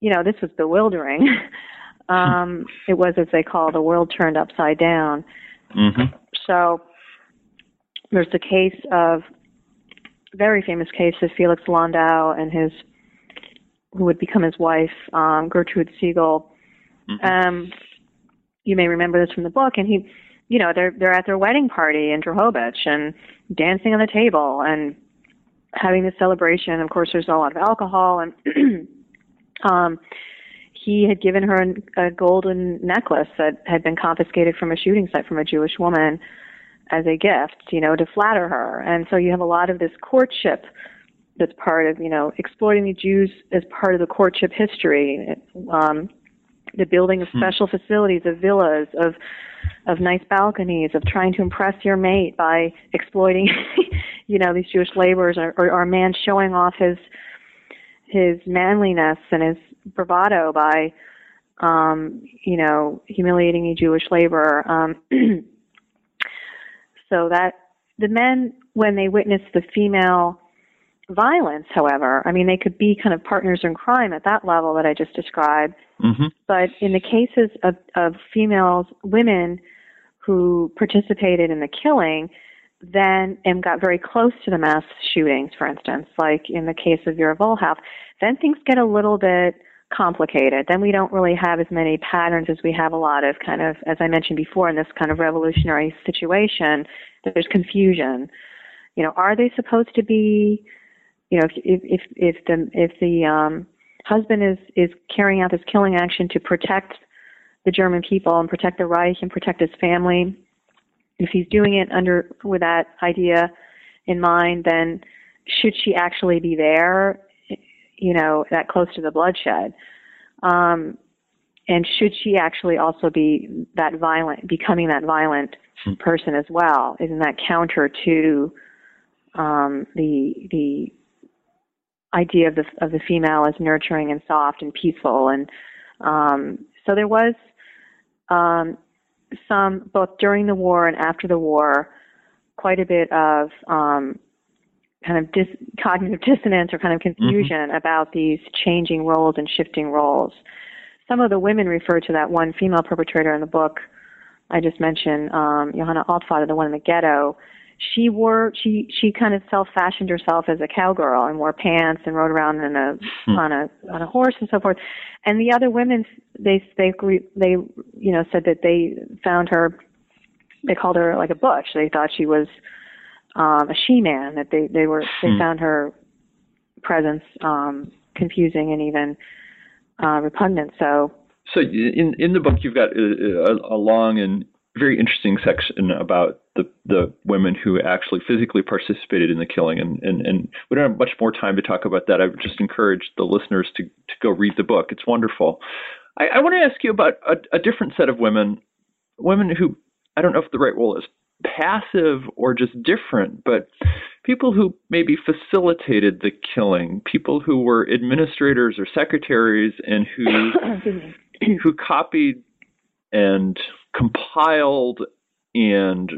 Speaker 2: you know, this was bewildering. um, it was, as they call, the world turned upside down.
Speaker 1: Mm-hmm.
Speaker 2: So there's the case of very famous case of Felix Landau and his who would become his wife, um, Gertrude Segel.
Speaker 1: Mm-hmm.
Speaker 2: Um, you may remember this from the book, and he, you know, they're they're at their wedding party in Drohobych and dancing on the table and having this celebration. Of course, there's a lot of alcohol, and um, he had given her a, a golden necklace that had been confiscated from a shooting site from a Jewish woman as a gift, you know, to flatter her. And so you have a lot of this courtship that's part of, you know, exploiting the Jews as part of the courtship history. Um, the building of special hmm. facilities, of villas, of of nice balconies, of trying to impress your mate by exploiting, you know, these Jewish laborers, or, or, or a man showing off his his manliness and his bravado by, um, you know, humiliating a Jewish laborer. Um, so that the men, when they witness the female violence, however, I mean, they could be kind of partners in crime at that level that I just described.
Speaker 1: Mm-hmm.
Speaker 2: But in the cases of, of females, women who participated in the killing, then and got very close to the mass shootings, for instance, like in the case of Vera Wohlauf, then things get a little bit complicated. Then we don't really have as many patterns as we have a lot of kind of, as I mentioned before, in this kind of revolutionary situation. There's confusion. You know, are they supposed to be? You know, if if if the if the um, husband is is carrying out this killing action to protect the German people and protect the Reich and protect his family, if he's doing it under with that idea in mind, then should she actually be there you know, that close to the bloodshed. Um, and should she actually also be that violent, becoming that violent hmm. person as well? Isn't that counter to um, the the idea of the of the female as nurturing and soft and peaceful? And um, so there was um, some both during the war and after the war, quite a bit of um, kind of dis- cognitive dissonance or kind of confusion mm-hmm. about these changing roles and shifting roles. Some of the women refer to that one female perpetrator in the book I just mentioned, um, Johanna Altvater, the one in the ghetto. She wore she she kind of self fashioned herself as a cowgirl and wore pants and rode around in a hmm. on a on a horse and so forth. And the other women they they they you know said that they found her they called her like a butch. They thought she was um, a she-man that they they were they hmm. found her presence um, confusing and even uh, repugnant. So,
Speaker 1: so in in the book you've got a, a long and very interesting section about the the women who actually physically participated in the killing, and and and we don't have much more time to talk about that. I would just encourage the listeners to to go read the book. It's wonderful. I, I want to ask you about a, a different set of women, women who I don't know if the right role is passive or just different, but people who maybe facilitated the killing, people who were administrators or secretaries and who who copied and compiled and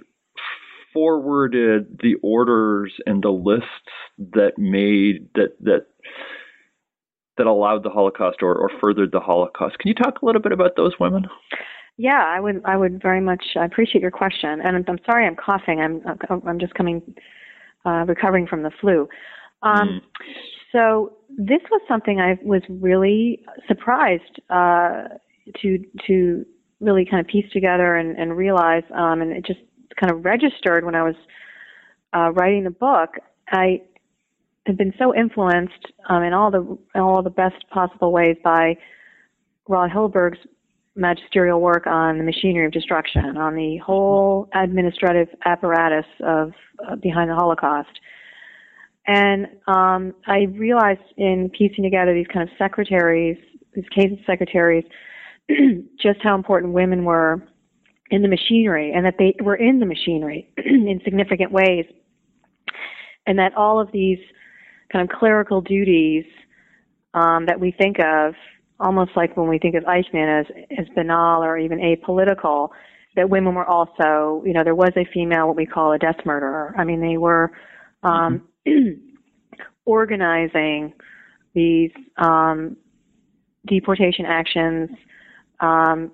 Speaker 1: forwarded the orders and the lists that made that that that allowed the Holocaust or, or furthered the Holocaust. Can you talk a little bit about those women?
Speaker 2: Yeah, I would. I would very much appreciate your question, and I'm, I'm sorry I'm coughing. I'm I'm just coming, uh, recovering from the flu. Um, mm. So this was something I was really surprised uh, to to really kind of piece together and, and realize, um, and it just kind of registered when I was uh, writing the book, I had been so influenced um, in all the in all the best possible ways by Raul Hilberg's magisterial work on the machinery of destruction, on the whole administrative apparatus of uh, behind the Holocaust. And um, I realized in piecing together these kind of secretaries, these cases secretaries, just how important women were in the machinery and that they were in the machinery in significant ways. And that all of these kind of clerical duties um, that we think of, almost like when we think of Eichmann as, as banal or even apolitical, that women were also, you know, there was a female, what we call a desk murderer. I mean, they were um, mm-hmm. organizing these um, deportation actions, um,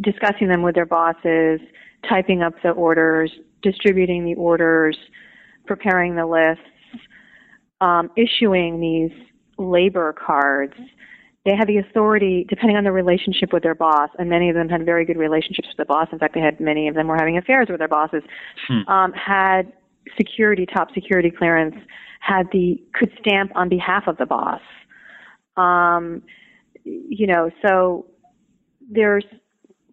Speaker 2: discussing them with their bosses, typing up the orders, distributing the orders, preparing the lists, um, issuing these labor cards. They had the authority, depending on the relationship with their boss, and many of them had very good relationships with the boss. In fact, they had many of them were having affairs with their bosses. Hmm. Um, had security, top security clearance, had the could stamp on behalf of the boss. Um, you know, so there's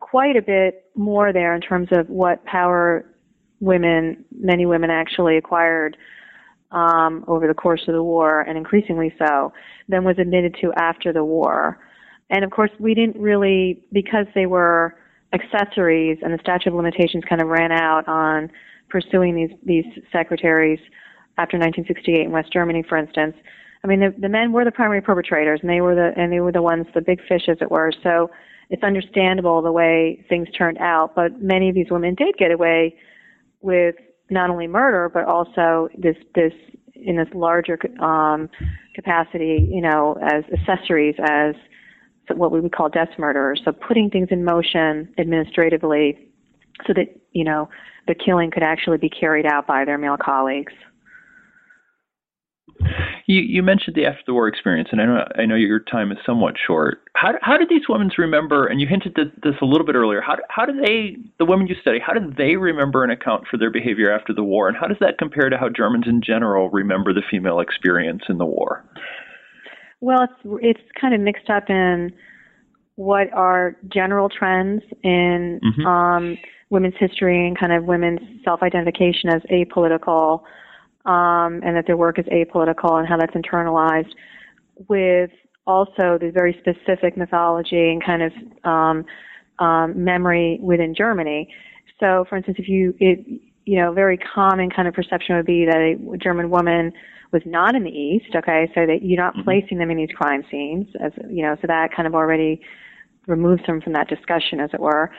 Speaker 2: quite a bit more there in terms of what power women, many women actually acquired um, over the course of the war, and increasingly so, than was admitted to after the war. And of course, we didn't really, because they were accessories and the statute of limitations kind of ran out on pursuing these, these secretaries after 1968 in West Germany, for instance. I mean, the, the men were the primary perpetrators, and they were the and they were the ones, the big fish, as it were. So it's understandable the way things turned out. But many of these women did get away with not only murder, but also this this in this larger um, capacity, you know, as accessories, as what we would call desk murderers. So putting things in motion administratively, so that you know the killing could actually be carried out by their male colleagues.
Speaker 1: You, you mentioned the after the war experience, and I know I know your time is somewhat short. How how did these women remember? And you hinted at this a little bit earlier. How how do they, the women you study, how did they remember and account for their behavior after the war? And how does that compare to how Germans in general remember the female experience in the war?
Speaker 2: Well, it's it's kind of mixed up in what are general trends in mm-hmm. um, women's history and kind of women's self-identification as apolitical um, and that their work is apolitical and how that's internalized with also the very specific mythology and kind of um, um, memory within Germany. So, for instance, if you, it, you know, very common kind of perception would be that a German woman was not in the East, okay, so that you're not mm-hmm. placing them in these crime scenes, as you know, so that kind of already removes them from that discussion, as it were.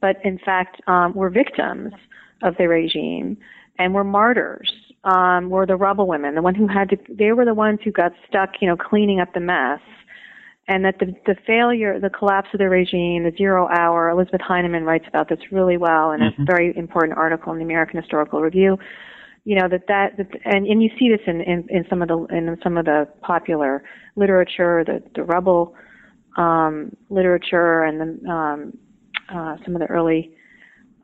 Speaker 2: But in fact, um, were victims of the regime and were martyrs um, were the rubble women, the one who had to. They were the ones who got stuck, you know, cleaning up the mess, and that the the failure, the collapse of the regime, the zero hour. Elizabeth Heineman writes about this really well in mm-hmm. a very important article in the American Historical Review. You know that that, that and and you see this in, in in some of the in some of the popular literature, the the rubble um, literature, and the um, uh, some of the early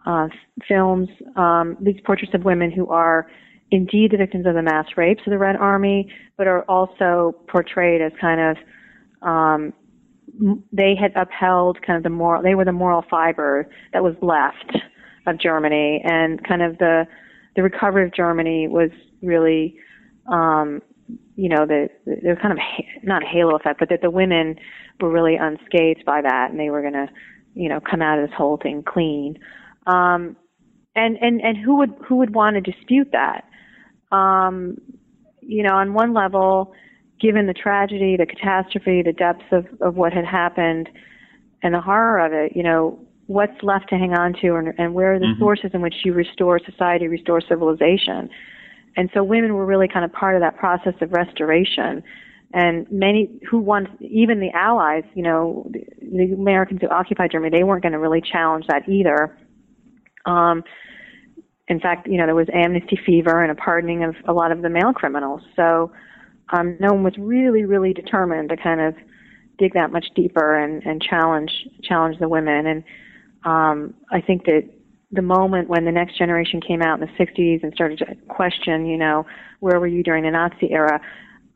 Speaker 2: uh, films. Um, these portraits of women who are indeed the victims of the mass rapes of the Red Army, but are also portrayed as kind of um, they had upheld kind of the moral. They were the moral fiber that was left of Germany, and kind of the the recovery of Germany was really, um, you know, the was kind of not halo effect, but that the women were really unscathed by that, and they were going to, you know, come out of this whole thing clean. Um, and and and who would who would want to dispute that? Um, you know, on one level, given the tragedy, the catastrophe, the depths of, of what had happened, and the horror of it, you know, what's left to hang on to, and, and where are the mm-hmm. sources in which you restore society, restore civilization? And so women were really kind of part of that process of restoration. And many who once, even the Allies, you know, the, the Americans who occupied Germany, they weren't going to really challenge that either. Um, in fact, you know, there was amnesty fever and a pardoning of a lot of the male criminals. So um, no one was really, really determined to kind of dig that much deeper and, and challenge challenge the women. And um, I think that the moment when the next generation came out in the 60s and started to question, you know, where were you during the Nazi era?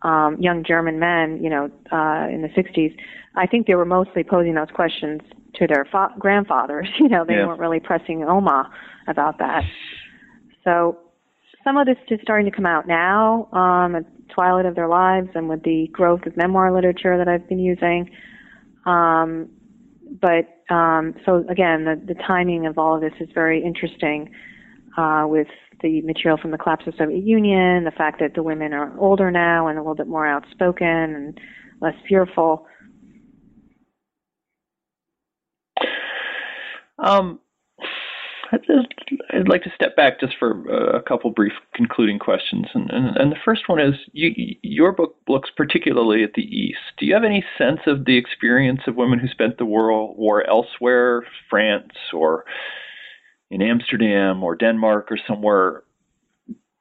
Speaker 2: Um, young German men, you know, uh, in the 60s, I think they were mostly posing those questions to their fa- grandfathers. You know, they yeah. weren't really pressing Oma about that. So some of this is starting to come out now um, at twilight of their lives and with the growth of memoir literature that I've been using. Um, but um, so again, the, the timing of all of this is very interesting uh, with the material from the collapse of the Soviet Union, the fact that the women are older now and a little bit more outspoken and less fearful.
Speaker 1: Um, I'd like to step back just for uh, a couple brief concluding questions. And, and, and, the first one is you, your book looks particularly at the East. Do you have any sense of the experience of women who spent the war, war elsewhere, France or in Amsterdam or Denmark or somewhere?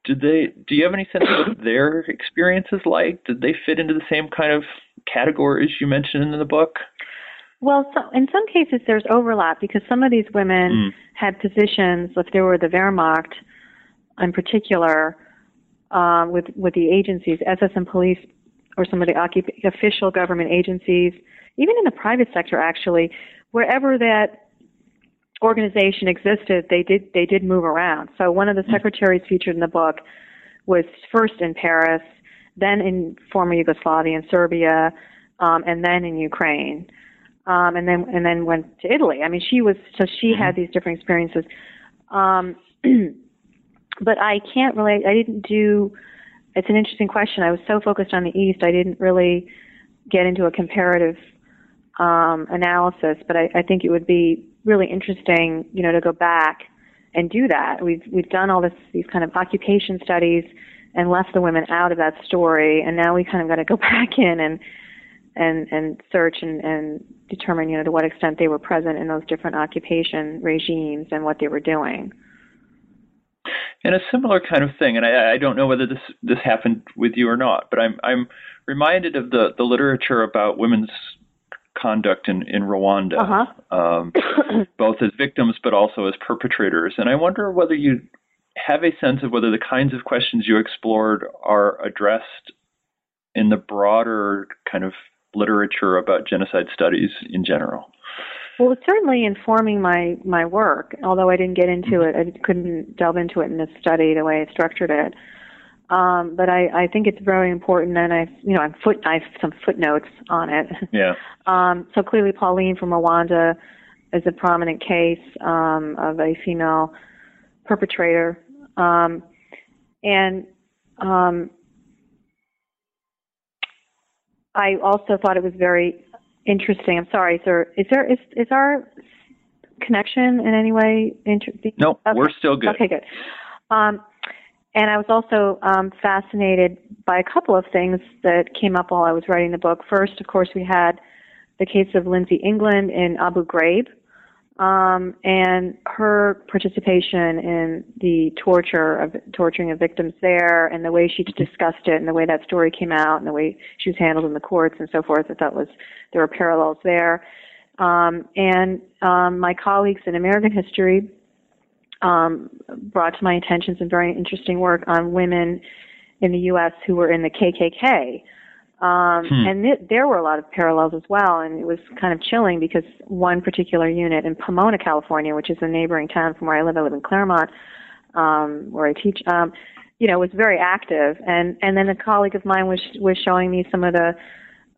Speaker 1: Did they? Do you have any sense of what their experience is like? Did they fit into the same kind of categories you mentioned in the book?
Speaker 2: Well, so in some cases there's overlap because some of these women mm. had positions, if they were the Wehrmacht in particular, um, with with the agencies, SS and police, or some of the occup- official government agencies, even in the private sector, actually, wherever that organization existed, they did they did move around. So one of the mm. secretaries featured in the book was first in Paris, then in former Yugoslavia and Serbia, um, and then in Ukraine um, and then and then went to Italy. I mean, she was so she mm-hmm. had these different experiences. Um, but I can't really. I didn't do. It's an interesting question. I was so focused on the East, I didn't really get into a comparative um, analysis. But I, I think it would be really interesting, you know, to go back and do that. We've we've done all this these kind of occupation studies and left the women out of that story, and now we kind of got to go back in and and and search and, and determine you know to what extent they were present in those different occupation regimes and what they were doing.
Speaker 1: And a similar kind of thing, and I, I don't know whether this this happened with you or not, but I'm I'm reminded of the the literature about women's conduct in in Rwanda,
Speaker 2: uh-huh.
Speaker 1: um, both as victims but also as perpetrators. And I wonder whether you have a sense of whether the kinds of questions you explored are addressed in the broader kind of literature about genocide studies in general?
Speaker 2: Well, it's certainly informing my my work. Although I didn't get into it, I couldn't delve into it in this study the way I structured it. Um, but I, I think it's very important, and I, you know, I'm foot, I have some footnotes on it.
Speaker 1: Yeah.
Speaker 2: um, so clearly, Pauline from Rwanda is a prominent case um, of a female perpetrator, um, and um, I also thought it was very interesting. I'm sorry, sir. Is there is is our connection in any way? Inter-
Speaker 1: no, okay. we're still good.
Speaker 2: Okay, good. Um, and I was also um, fascinated by a couple of things that came up while I was writing the book. First, of course, we had the case of Lynndie England in Abu Ghraib, um, and her participation in the torture of torturing of victims there, and the way she discussed it, and the way that story came out, and the way she was handled in the courts and so forth. I thought was there were parallels there. Um, and um, my colleagues in American history um, brought to my attention some very interesting work on women in the U.S. who were in the KKK. Um, hmm. And th- there were a lot of parallels as well, and it was kind of chilling because one particular unit in Pomona, California, which is a neighboring town from where I live, I live in Claremont, um, where I teach. Um, you know, was very active, and and then a colleague of mine was was showing me some of the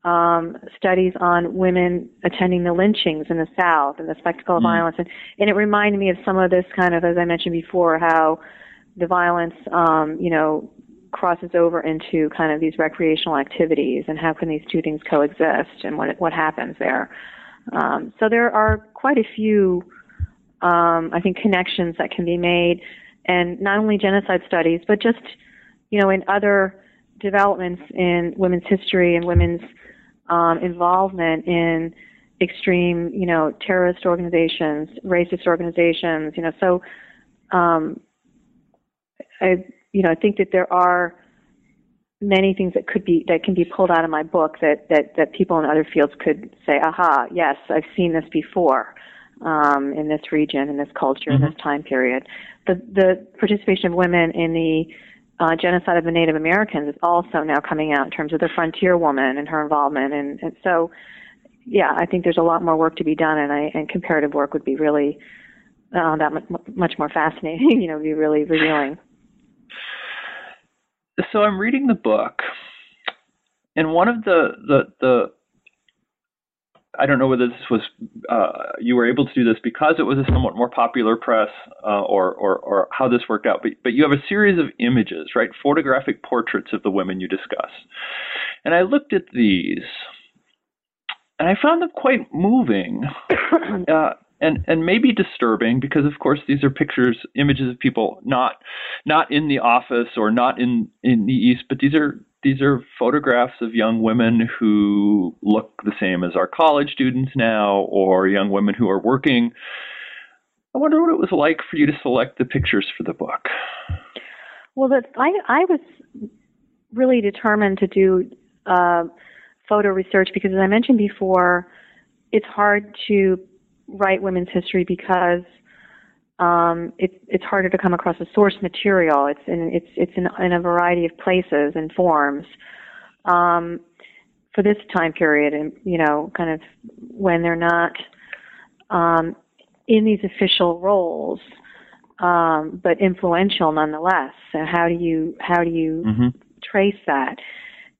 Speaker 2: um, studies on women attending the lynchings in the South and the spectacle of mm. violence, and and it reminded me of some of this kind of, as I mentioned before, how the violence, um, you know, crosses over into kind of these recreational activities and how can these two things coexist and what what happens there. Um, so there are quite a few, um, I think, connections that can be made, and not only genocide studies, but just you know in other developments in women's history and women's um, involvement in extreme, you know, terrorist organizations, racist organizations, you know, so um, I you know, I think that there are many things that could be that can be pulled out of my book that that that people in other fields could say, "Aha, yes, I've seen this before." um, in this region, in this culture,
Speaker 1: Mm-hmm.
Speaker 2: in this time period. The the participation of women in the uh, genocide of the Native Americans is also now coming out in terms of the frontier woman and her involvement, and, and so yeah, I think there's a lot more work to be done, and I and comparative work would be really uh, that much, much more fascinating. you know, be really revealing.
Speaker 1: So I'm reading the book, and one of the the the I don't know whether this was uh, you were able to do this because it was a somewhat more popular press uh, or, or or how this worked out, but but you have a series of images, right? Photographic portraits of the women you discuss, and I looked at these, and I found them quite moving. Uh, and and maybe disturbing because of course these are pictures images of people not not in the office or not in in the east but these are these are photographs of young women who look the same as our college students now or young women who are working. I wonder what it was like for you to select the pictures for the book.
Speaker 2: Well, I I was really determined to do uh, photo research because, as I mentioned before, it's hard to write women's history because um, it, it's harder to come across the source material. It's in it's it's in, in a variety of places and forms. Um, for this time period, and you know, kind of when they're not um, in these official roles, um, but influential nonetheless. So how do you how do you
Speaker 1: mm-hmm.
Speaker 2: trace that?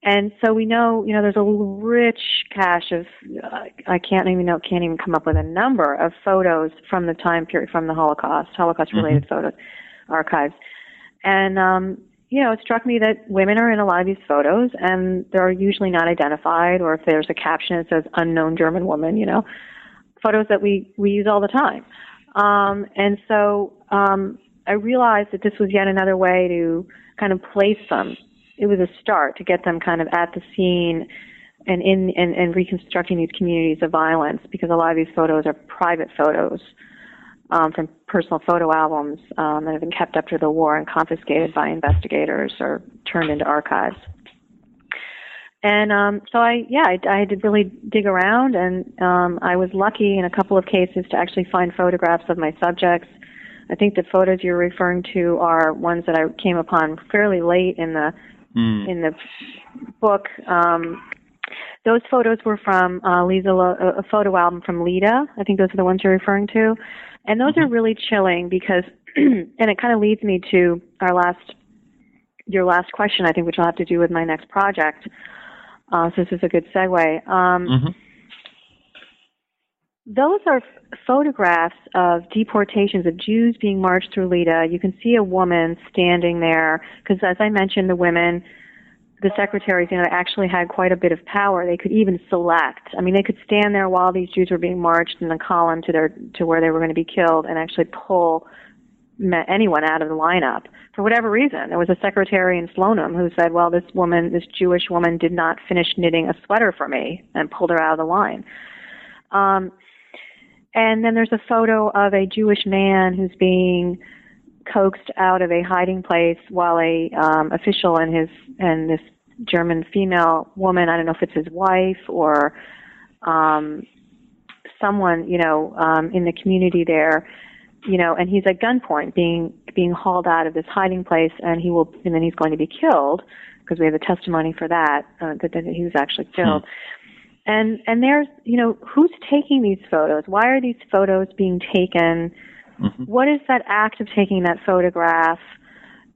Speaker 2: And so we know, you know, there's a rich cache of uh, I can't even know can't even come up with a number of photos from the time period from the Holocaust, Holocaust related
Speaker 1: Mm-hmm.
Speaker 2: photos archives. And um, you know, it struck me that women are in a lot of these photos and they're usually not identified or if there's a caption that says unknown German woman, you know, photos that we we use all the time. Um, and so um, I realized that this was yet another way to kind of place them. It was a start to get them kind of at the scene and in and, and reconstructing these communities of violence because a lot of these photos are private photos um, from personal photo albums um, that have been kept after the war and confiscated by investigators or turned into archives. And um, so I, yeah, I, I had to really dig around, and um, I was lucky in a couple of cases to actually find photographs of my subjects. I think the photos you're referring to are ones that I came upon fairly late in the
Speaker 1: mm.
Speaker 2: in the book. Um, those photos were from uh, Lisa, Lo- a photo album from Lida. I think those are the ones you're referring to, and those are really chilling because, and it kind of leads me to our last, your last question. I think, which will have to do with my next project. Uh, so this is a good segue. Um,
Speaker 1: mm-hmm.
Speaker 2: Those are photographs of deportations of Jews being marched through Lida. You can see a woman standing there because, as I mentioned, the women, the secretaries, you know, actually had quite a bit of power. They could even select. I mean, they could stand there while these Jews were being marched in a column to their to where they were going to be killed, and actually pull anyone out of the lineup for whatever reason. There was a secretary in Slonim who said, "Well, this woman, this Jewish woman, did not finish knitting a sweater for me," and pulled her out of the line. Um, and then there's a photo of a Jewish man who's being coaxed out of a hiding place while a um, official and his and this German female woman, I don't know if it's his wife or um, someone, you know, um, in the community there, you know, and he's at gunpoint being being hauled out of this hiding place, and he will, and then he's going to be killed because we have a testimony for that uh, that, that he was actually killed. And and there's, you know, who's taking these photos? Why are these photos being taken?
Speaker 1: Mm-hmm.
Speaker 2: What is that act of taking that photograph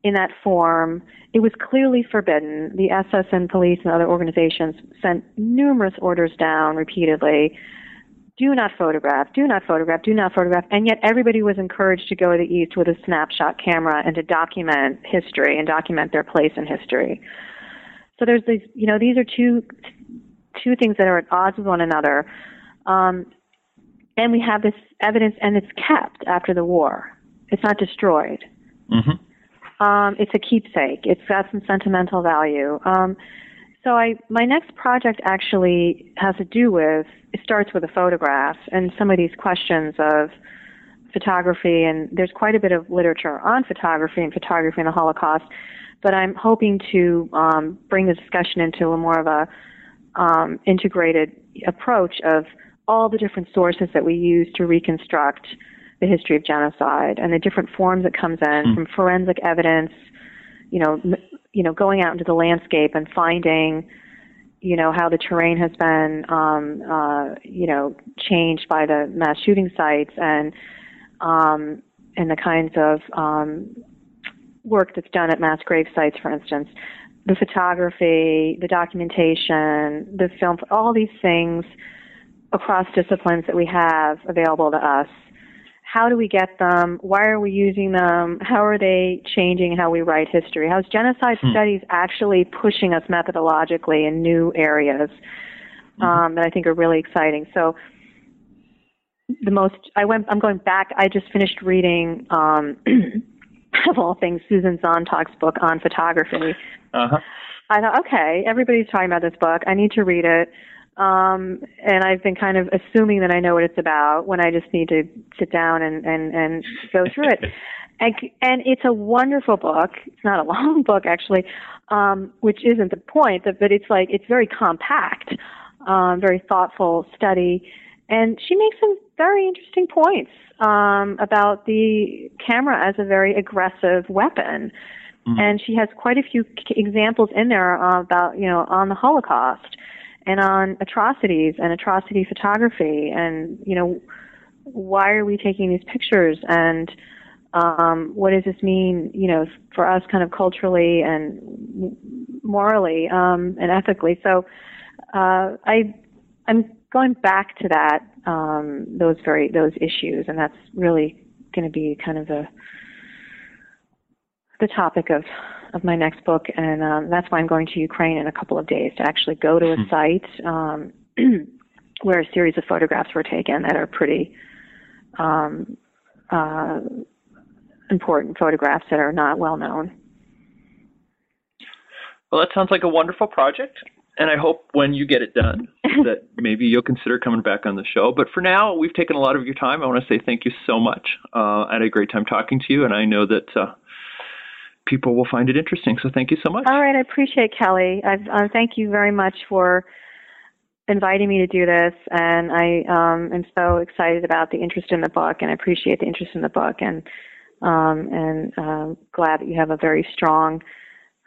Speaker 2: in that form? It was clearly forbidden. The SS and police and other organizations sent numerous orders down repeatedly. Do not photograph, do not photograph, do not photograph. And yet everybody was encouraged to go to the East with a snapshot camera and to document history and document their place in history. So there's these, you know, these are two two things that are at odds with one another. Um, and we have this evidence, and it's kept after the war. It's not destroyed.
Speaker 1: Mm-hmm.
Speaker 2: Um, it's a keepsake. It's got some sentimental value. Um, so I, my next project actually has to do with. It starts with a photograph and some of these questions of photography, and there's quite a bit of literature on photography and photography in the Holocaust. But I'm hoping to um, bring the discussion into a more of a um, integrated approach of all the different sources that we use to reconstruct the history of genocide and the different forms it comes in mm. from forensic evidence, you know, m- you know, going out into the landscape and finding, you know, how the terrain has been, um, uh, you know, changed by the mass shooting sites and, um, and the kinds of um, work that's done at mass grave sites, for instance, the photography, the documentation, the film, all these things across disciplines that we have available to us. How do we get them? Why are we using them? How are they changing how we write history? How's genocide hmm. studies actually pushing us methodologically in new areas mm-hmm. um, that I think are really exciting? So the most I went I'm going back I just finished reading um of all things Susan Sontag's book on photography. Uh-huh. I thought, okay, everybody's talking about this book. I need to read it. Um, and I've been kind of assuming that I know what it's about when I just need to sit down and, and, and go through it. and, and it's a wonderful book. It's not a long book actually, um, which isn't the point, but it's like, it's very compact, um, very thoughtful study. And she makes some very interesting points um, about the camera as a very aggressive weapon. Mm-hmm. And she has quite a few examples in there uh, about, you know, on the Holocaust and on atrocities and atrocity photography and, you know, why are we taking these pictures and um, what does this mean, you know, for us kind of culturally and morally um, and ethically. So uh, I, I'm going back to that um, those very those issues, and that's really going to be kind of the the topic of of my next book, and um, that's why I'm going to Ukraine in a couple of days to actually go to a hmm. site um, where a series of photographs were taken that are pretty um, uh, important photographs that are not well known.
Speaker 1: Well, that sounds like a wonderful project and I hope when you get it done that maybe you'll consider coming back on the show. But for now, we've taken a lot of your time. I want to say thank you so much. Uh, I had a great time talking to you, and I know that uh, people will find it interesting. So thank you so much.
Speaker 2: All right, I appreciate Kelly. I uh, thank you very much for inviting me to do this, and I um, am so excited about the interest in the book, and I appreciate the interest in the book, and um, and uh, glad that you have a very strong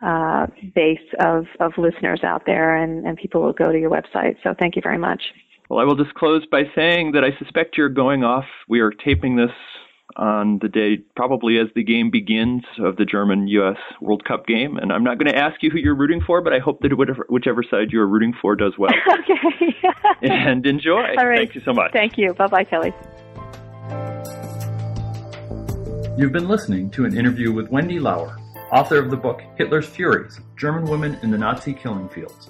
Speaker 2: uh, base of, of listeners out there, and, and people will go to your website. So thank you very much.
Speaker 1: Well, I will just close by saying that I suspect you're going off. We are taping this on the day, probably as the game begins of the German U.S. World Cup game. And I'm not going to ask you who you're rooting for, but I hope that whatever, whichever side you are rooting for does well.
Speaker 2: okay.
Speaker 1: and enjoy.
Speaker 2: All right.
Speaker 1: Thank you so much.
Speaker 2: Thank you. Bye bye, Kelly.
Speaker 1: You've been listening to an interview with Wendy Lower author of the book Hitler's Furies German Women in the Nazi Killing Fields.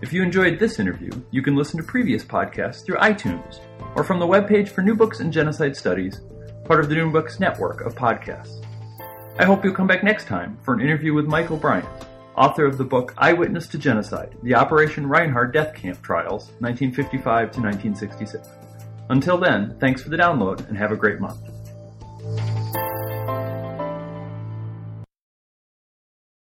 Speaker 1: If you enjoyed this interview, you can listen to previous podcasts through iTunes or from the webpage for New Books in Genocide Studies, part of the New Books network of podcasts. I hope you'll come back next time for an interview with Michael Bryant, author of the book Eyewitness to Genocide The Operation Reinhard Death Camp Trials, 1955 to 1966. Until then, thanks for the download and have a great month.